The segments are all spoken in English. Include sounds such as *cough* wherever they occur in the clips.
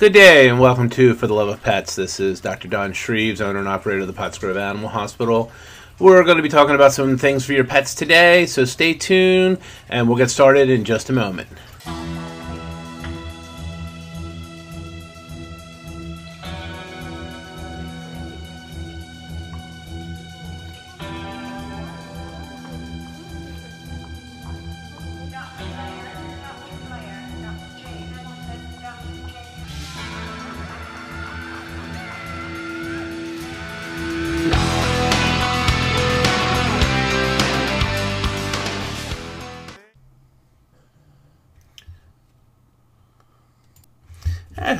Good day and welcome to For the Love of Pets. This is Dr. Don Shreves, owner and operator of the Pottsgrove Animal Hospital. We're going to be talking about some things for your pets today, so stay tuned and we'll get started in just a moment.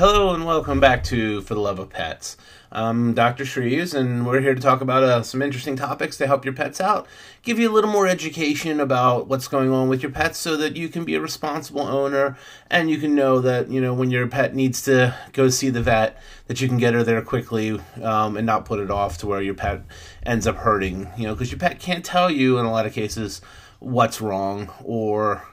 Hello and welcome back to For the Love of Pets. I'm Dr. Shreves, and we're here to talk about uh, some interesting topics to help your pets out, give you a little more education about what's going on with your pets so that you can be a responsible owner and you can know that, you know, when your pet needs to go see the vet, that you can get her there quickly um, and not put it off to where your pet ends up hurting, you know, because your pet can't tell you in a lot of cases what's wrong or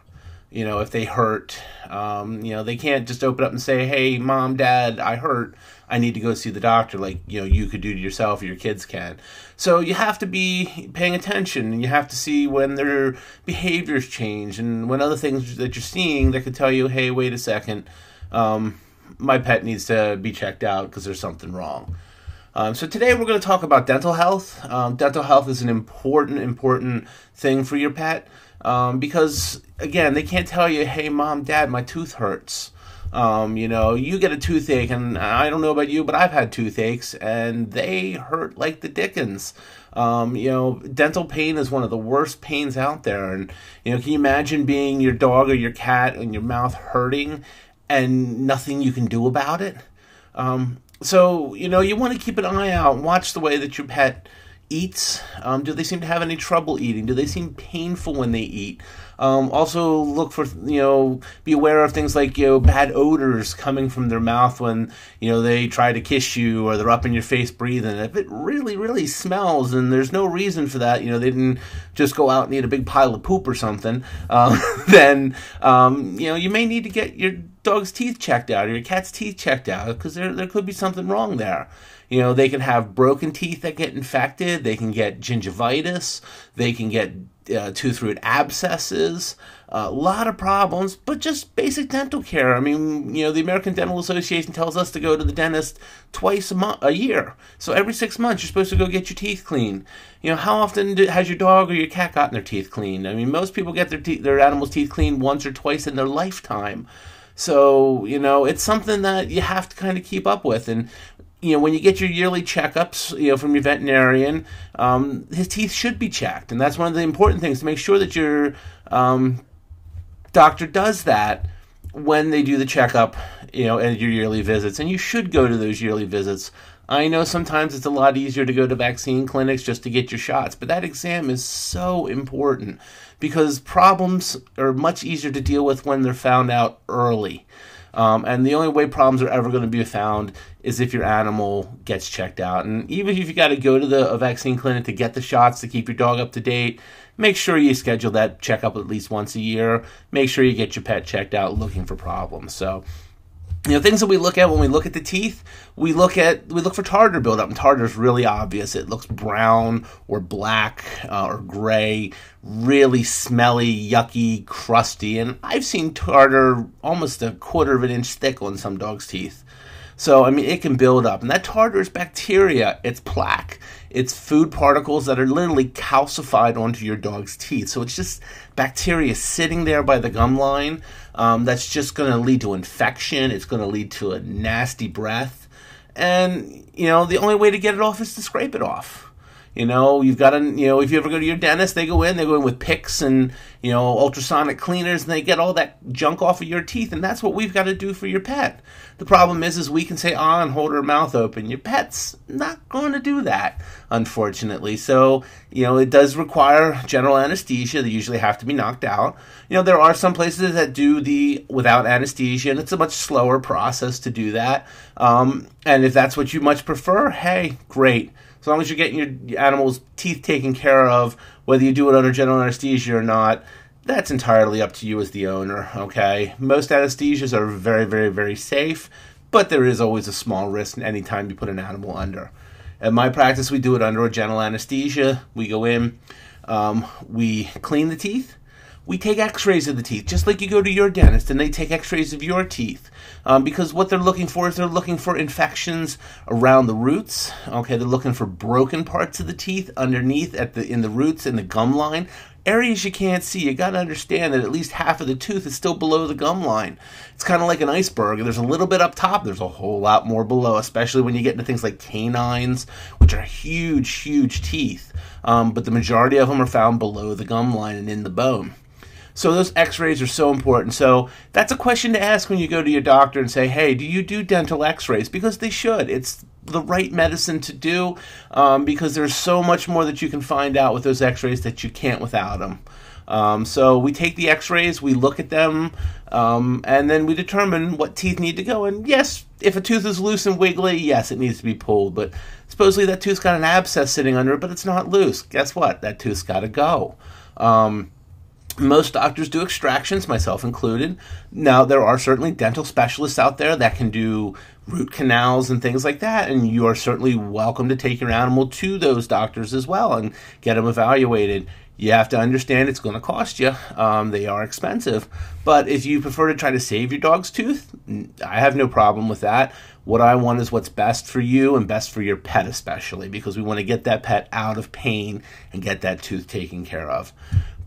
you know, if they hurt, um, you know, they can't just open up and say, "Hey, mom, dad, I hurt. I need to go see the doctor," like you know you could do to yourself your kids can. So you have to be paying attention, and you have to see when their behaviors change, and when other things that you're seeing that could tell you, "Hey, wait a second, um, my pet needs to be checked out because there's something wrong." Um, so today we're going to talk about dental health. Um, dental health is an important, important thing for your pet. Um, because again, they can't tell you, "Hey, mom, dad, my tooth hurts." Um, you know, you get a toothache, and I don't know about you, but I've had toothaches, and they hurt like the dickens. Um, you know, dental pain is one of the worst pains out there, and you know, can you imagine being your dog or your cat and your mouth hurting, and nothing you can do about it? Um, so you know, you want to keep an eye out, watch the way that your pet eats? Um, do they seem to have any trouble eating? Do they seem painful when they eat? Um, also, look for you know, be aware of things like you know bad odors coming from their mouth when you know they try to kiss you or they're up in your face breathing. If it really, really smells and there's no reason for that, you know, they didn't just go out and eat a big pile of poop or something. Um, *laughs* then um, you know you may need to get your dog's teeth checked out or your cat's teeth checked out because there there could be something wrong there. You know, they can have broken teeth that get infected. They can get gingivitis. They can get uh, tooth root abscesses. A lot of problems, but just basic dental care. I mean, you know, the American Dental Association tells us to go to the dentist twice a month, a year. So every six months, you're supposed to go get your teeth cleaned. You know, how often do, has your dog or your cat gotten their teeth cleaned? I mean, most people get their te- their animals' teeth cleaned once or twice in their lifetime. So, you know, it's something that you have to kind of keep up with. And you know, when you get your yearly checkups, you know, from your veterinarian, um, his teeth should be checked, and that's one of the important things to make sure that your um, doctor does that when they do the checkup, you know, at your yearly visits, and you should go to those yearly visits. I know sometimes it's a lot easier to go to vaccine clinics just to get your shots, but that exam is so important because problems are much easier to deal with when they're found out early. Um, and the only way problems are ever going to be found is if your animal gets checked out. And even if you got to go to the vaccine clinic to get the shots to keep your dog up to date, make sure you schedule that checkup at least once a year. Make sure you get your pet checked out looking for problems. So you know things that we look at when we look at the teeth we look at we look for tartar buildup and tartar is really obvious. It looks brown or black uh, or gray really smelly yucky crusty and i've seen tartar almost a quarter of an inch thick on some dogs teeth so, I mean, it can build up. And that tartar is bacteria, it's plaque, it's food particles that are literally calcified onto your dog's teeth. So, it's just bacteria sitting there by the gum line um, that's just going to lead to infection, it's going to lead to a nasty breath. And, you know, the only way to get it off is to scrape it off. You know, you've got to, you know, if you ever go to your dentist, they go in, they go in with picks and, you know, ultrasonic cleaners and they get all that junk off of your teeth. And that's what we've got to do for your pet. The problem is, is we can say, ah, and hold her mouth open. Your pet's not going to do that, unfortunately. So, you know, it does require general anesthesia. They usually have to be knocked out. You know, there are some places that do the without anesthesia, and it's a much slower process to do that. Um, and if that's what you much prefer, hey, great as long as you're getting your animal's teeth taken care of, whether you do it under general anesthesia or not, that's entirely up to you as the owner, okay? Most anesthesias are very, very, very safe, but there is always a small risk anytime you put an animal under. At my practice, we do it under a general anesthesia. We go in, um, we clean the teeth, we take x-rays of the teeth just like you go to your dentist and they take x-rays of your teeth um, because what they're looking for is they're looking for infections around the roots. Okay they're looking for broken parts of the teeth underneath at the in the roots in the gum line. Areas you can't see. You got to understand that at least half of the tooth is still below the gum line. It's kind of like an iceberg. There's a little bit up top. There's a whole lot more below especially when you get into things like canines which are huge huge teeth. Um, but the majority of them are found below the gum line and in the bone so those x-rays are so important. So that's a question to ask when you go to your doctor and say, hey, do you do dental x-rays? Because they should. It's the right medicine to do um, because there's so much more that you can find out with those x-rays that you can't without them. Um, so we take the x-rays, we look at them, um, and then we determine what teeth need to go. And yes, if a tooth is loose and wiggly, yes, it needs to be pulled. But supposedly that tooth's got an abscess sitting under it, but it's not loose. Guess what? That tooth's got to go. Um, most doctors do extractions, myself included. Now, there are certainly dental specialists out there that can do root canals and things like that, and you are certainly welcome to take your animal to those doctors as well and get them evaluated. You have to understand it's going to cost you. Um, they are expensive. But if you prefer to try to save your dog's tooth, I have no problem with that. What I want is what's best for you and best for your pet, especially because we want to get that pet out of pain and get that tooth taken care of.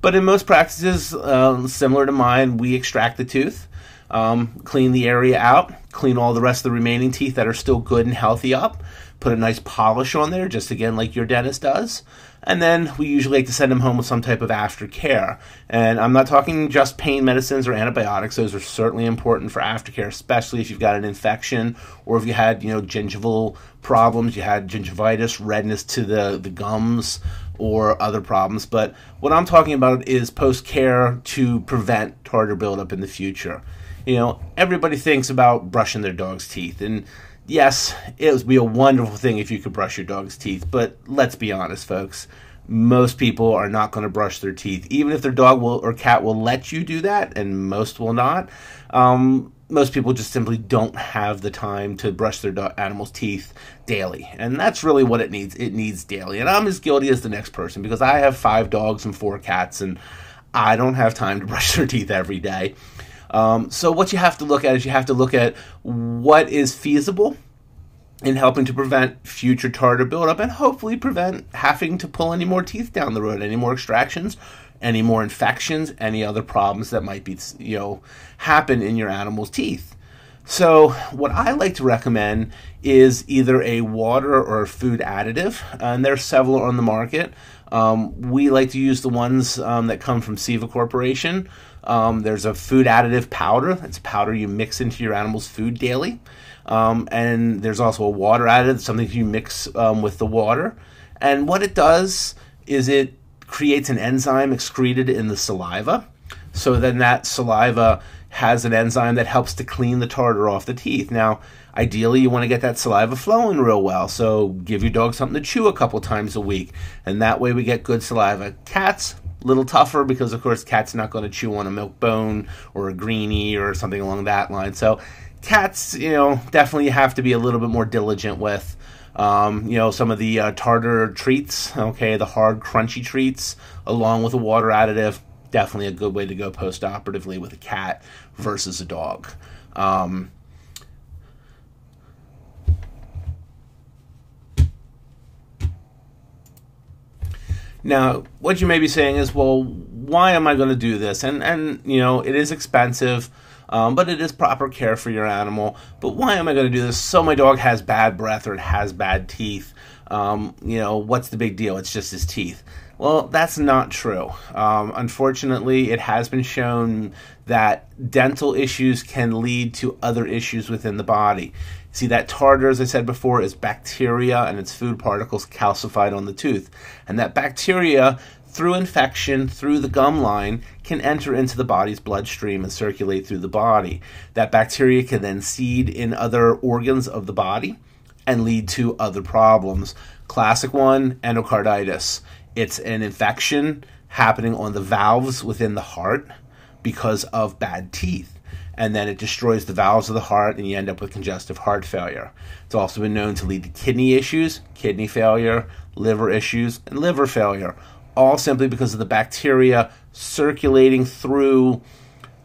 But in most practices, uh, similar to mine, we extract the tooth, um, clean the area out, clean all the rest of the remaining teeth that are still good and healthy up, put a nice polish on there, just again like your dentist does. And then we usually like to send them home with some type of aftercare. And I'm not talking just pain medicines or antibiotics. Those are certainly important for aftercare, especially if you've got an infection or if you had, you know, gingival problems, you had gingivitis, redness to the, the gums, or other problems. But what I'm talking about is post care to prevent tartar buildup in the future. You know, everybody thinks about brushing their dog's teeth, and yes, it would be a wonderful thing if you could brush your dog's teeth. But let's be honest, folks. Most people are not going to brush their teeth, even if their dog will or cat will let you do that, and most will not. Um, most people just simply don't have the time to brush their do- animal's teeth daily. And that's really what it needs. It needs daily. And I'm as guilty as the next person because I have five dogs and four cats, and I don't have time to *laughs* brush their teeth every day. Um, so, what you have to look at is you have to look at what is feasible in helping to prevent future tartar buildup and hopefully prevent having to pull any more teeth down the road, any more extractions, any more infections, any other problems that might be, you know, happen in your animal's teeth. So, what I like to recommend is either a water or a food additive, and there are several on the market. Um, we like to use the ones um, that come from Ceva Corporation. Um, there's a food additive powder. It's powder you mix into your animal's food daily. Um, and there's also a water additive, something you mix um, with the water. And what it does is it creates an enzyme excreted in the saliva. So then that saliva has an enzyme that helps to clean the tartar off the teeth. Now, ideally, you want to get that saliva flowing real well. So give your dog something to chew a couple times a week, and that way we get good saliva. Cats, a little tougher because, of course, cats not going to chew on a milk bone or a greenie or something along that line. So cats, you know, definitely have to be a little bit more diligent with. Um, you know, some of the uh, tartar treats, okay, the hard, crunchy treats, along with a water additive, definitely a good way to go post operatively with a cat versus a dog. Um, now, what you may be saying is, well, why am I going to do this? And and you know, it is expensive um, but it is proper care for your animal. But why am I going to do this? So my dog has bad breath or it has bad teeth. Um, you know, what's the big deal? It's just his teeth. Well, that's not true. Um, unfortunately, it has been shown that dental issues can lead to other issues within the body. See, that tartar, as I said before, is bacteria and its food particles calcified on the tooth. And that bacteria through infection through the gum line can enter into the body's bloodstream and circulate through the body. That bacteria can then seed in other organs of the body and lead to other problems. Classic one endocarditis. It's an infection happening on the valves within the heart because of bad teeth. and then it destroys the valves of the heart, and you end up with congestive heart failure. It's also been known to lead to kidney issues, kidney failure, liver issues, and liver failure, all simply because of the bacteria circulating through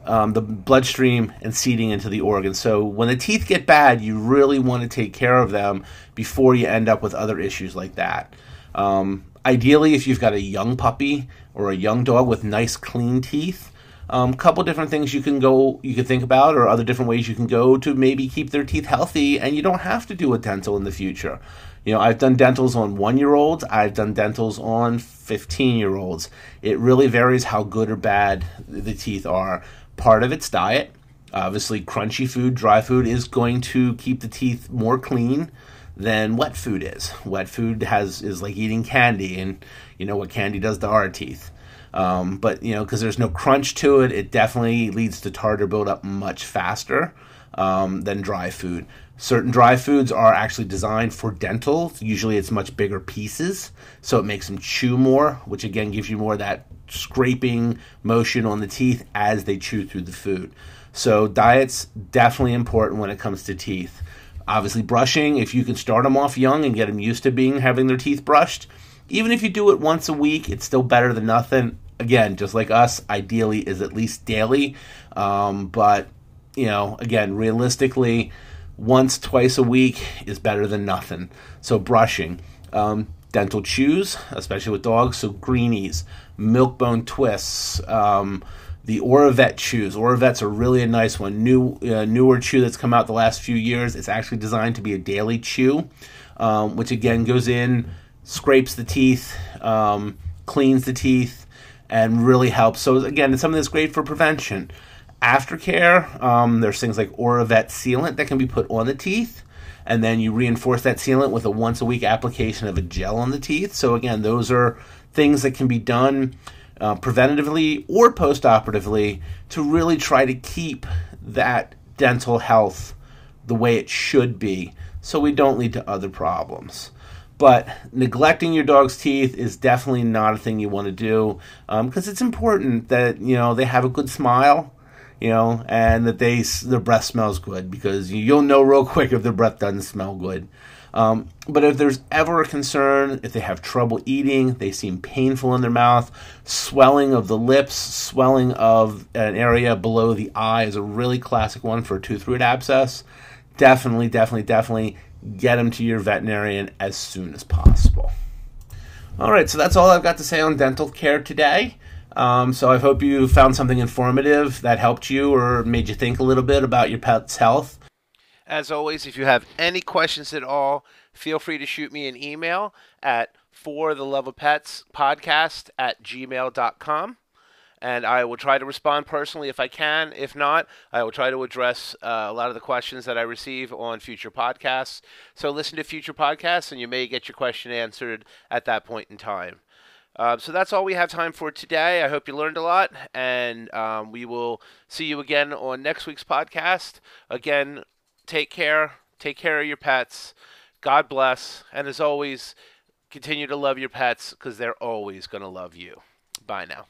um, the bloodstream and seeding into the organs. So when the teeth get bad, you really want to take care of them before you end up with other issues like that. Um, ideally, if you've got a young puppy or a young dog with nice clean teeth, a um, couple different things you can go you can think about or other different ways you can go to maybe keep their teeth healthy and you don't have to do a dental in the future you know i've done dentals on one year olds i've done dentals on 15 year olds it really varies how good or bad the teeth are. Part of its diet. Obviously crunchy food dry food is going to keep the teeth more clean than wet food is. Wet food has is like eating candy and you know what candy does to our teeth. Um, but you know, because there's no crunch to it, it definitely leads to tartar buildup much faster um, than dry food. Certain dry foods are actually designed for dental. Usually, it's much bigger pieces, so it makes them chew more, which again gives you more that scraping motion on the teeth as they chew through the food. So, diet's definitely important when it comes to teeth. Obviously, brushing, if you can start them off young and get them used to being having their teeth brushed, even if you do it once a week, it's still better than nothing again, just like us, ideally is at least daily. Um, but, you know, again, realistically, once, twice a week is better than nothing. So, brushing. Um, dental chews, especially with dogs. So, greenies, milk bone twists, um, the Oravet chews. Oravet's are really a nice one. New, uh, newer chew that's come out the last few years. It's actually designed to be a daily chew, um, which again goes in, scrapes the teeth, um, cleans the teeth, and really helps. So again, it's something that's great for prevention. Aftercare, um, there's things like Oravet sealant that can be put on the teeth, and then you reinforce that sealant with a once a week application of a gel on the teeth. So again, those are things that can be done uh, preventatively or post-operatively to really try to keep that dental health the way it should be, so we don't lead to other problems. But neglecting your dog's teeth is definitely not a thing you want to do because um, it's important that you know they have a good smile, you know, and that they their breath smells good because you'll know real *laughs* quick if their breath doesn't smell good. Um, but if there's ever a concern, if they have trouble eating, they seem painful in their mouth, swelling of the lips, swelling of an area below the eye is a really classic one for a tooth root abscess. Definitely, definitely, definitely get them to your veterinarian as soon as possible. All right, so that's all I've got to say on dental care today. Um, so I hope you found something informative that helped you or made you think a little bit about your pet's health. As always, if you have any questions at all, feel free to shoot me an email at for the love of pets podcast at gmail.com and I will try to respond personally if I can. If not, I will try to address uh, a lot of the questions that I receive on future podcasts. So listen to future podcasts, and you may get your question answered at that point in time. Uh, so that's all we have time for today. I hope you learned a lot, and um, we will see you again on next week's podcast. Again, take care, take care of your pets. God bless, and as always, continue to love your pets because they're always going to love you. Bye now.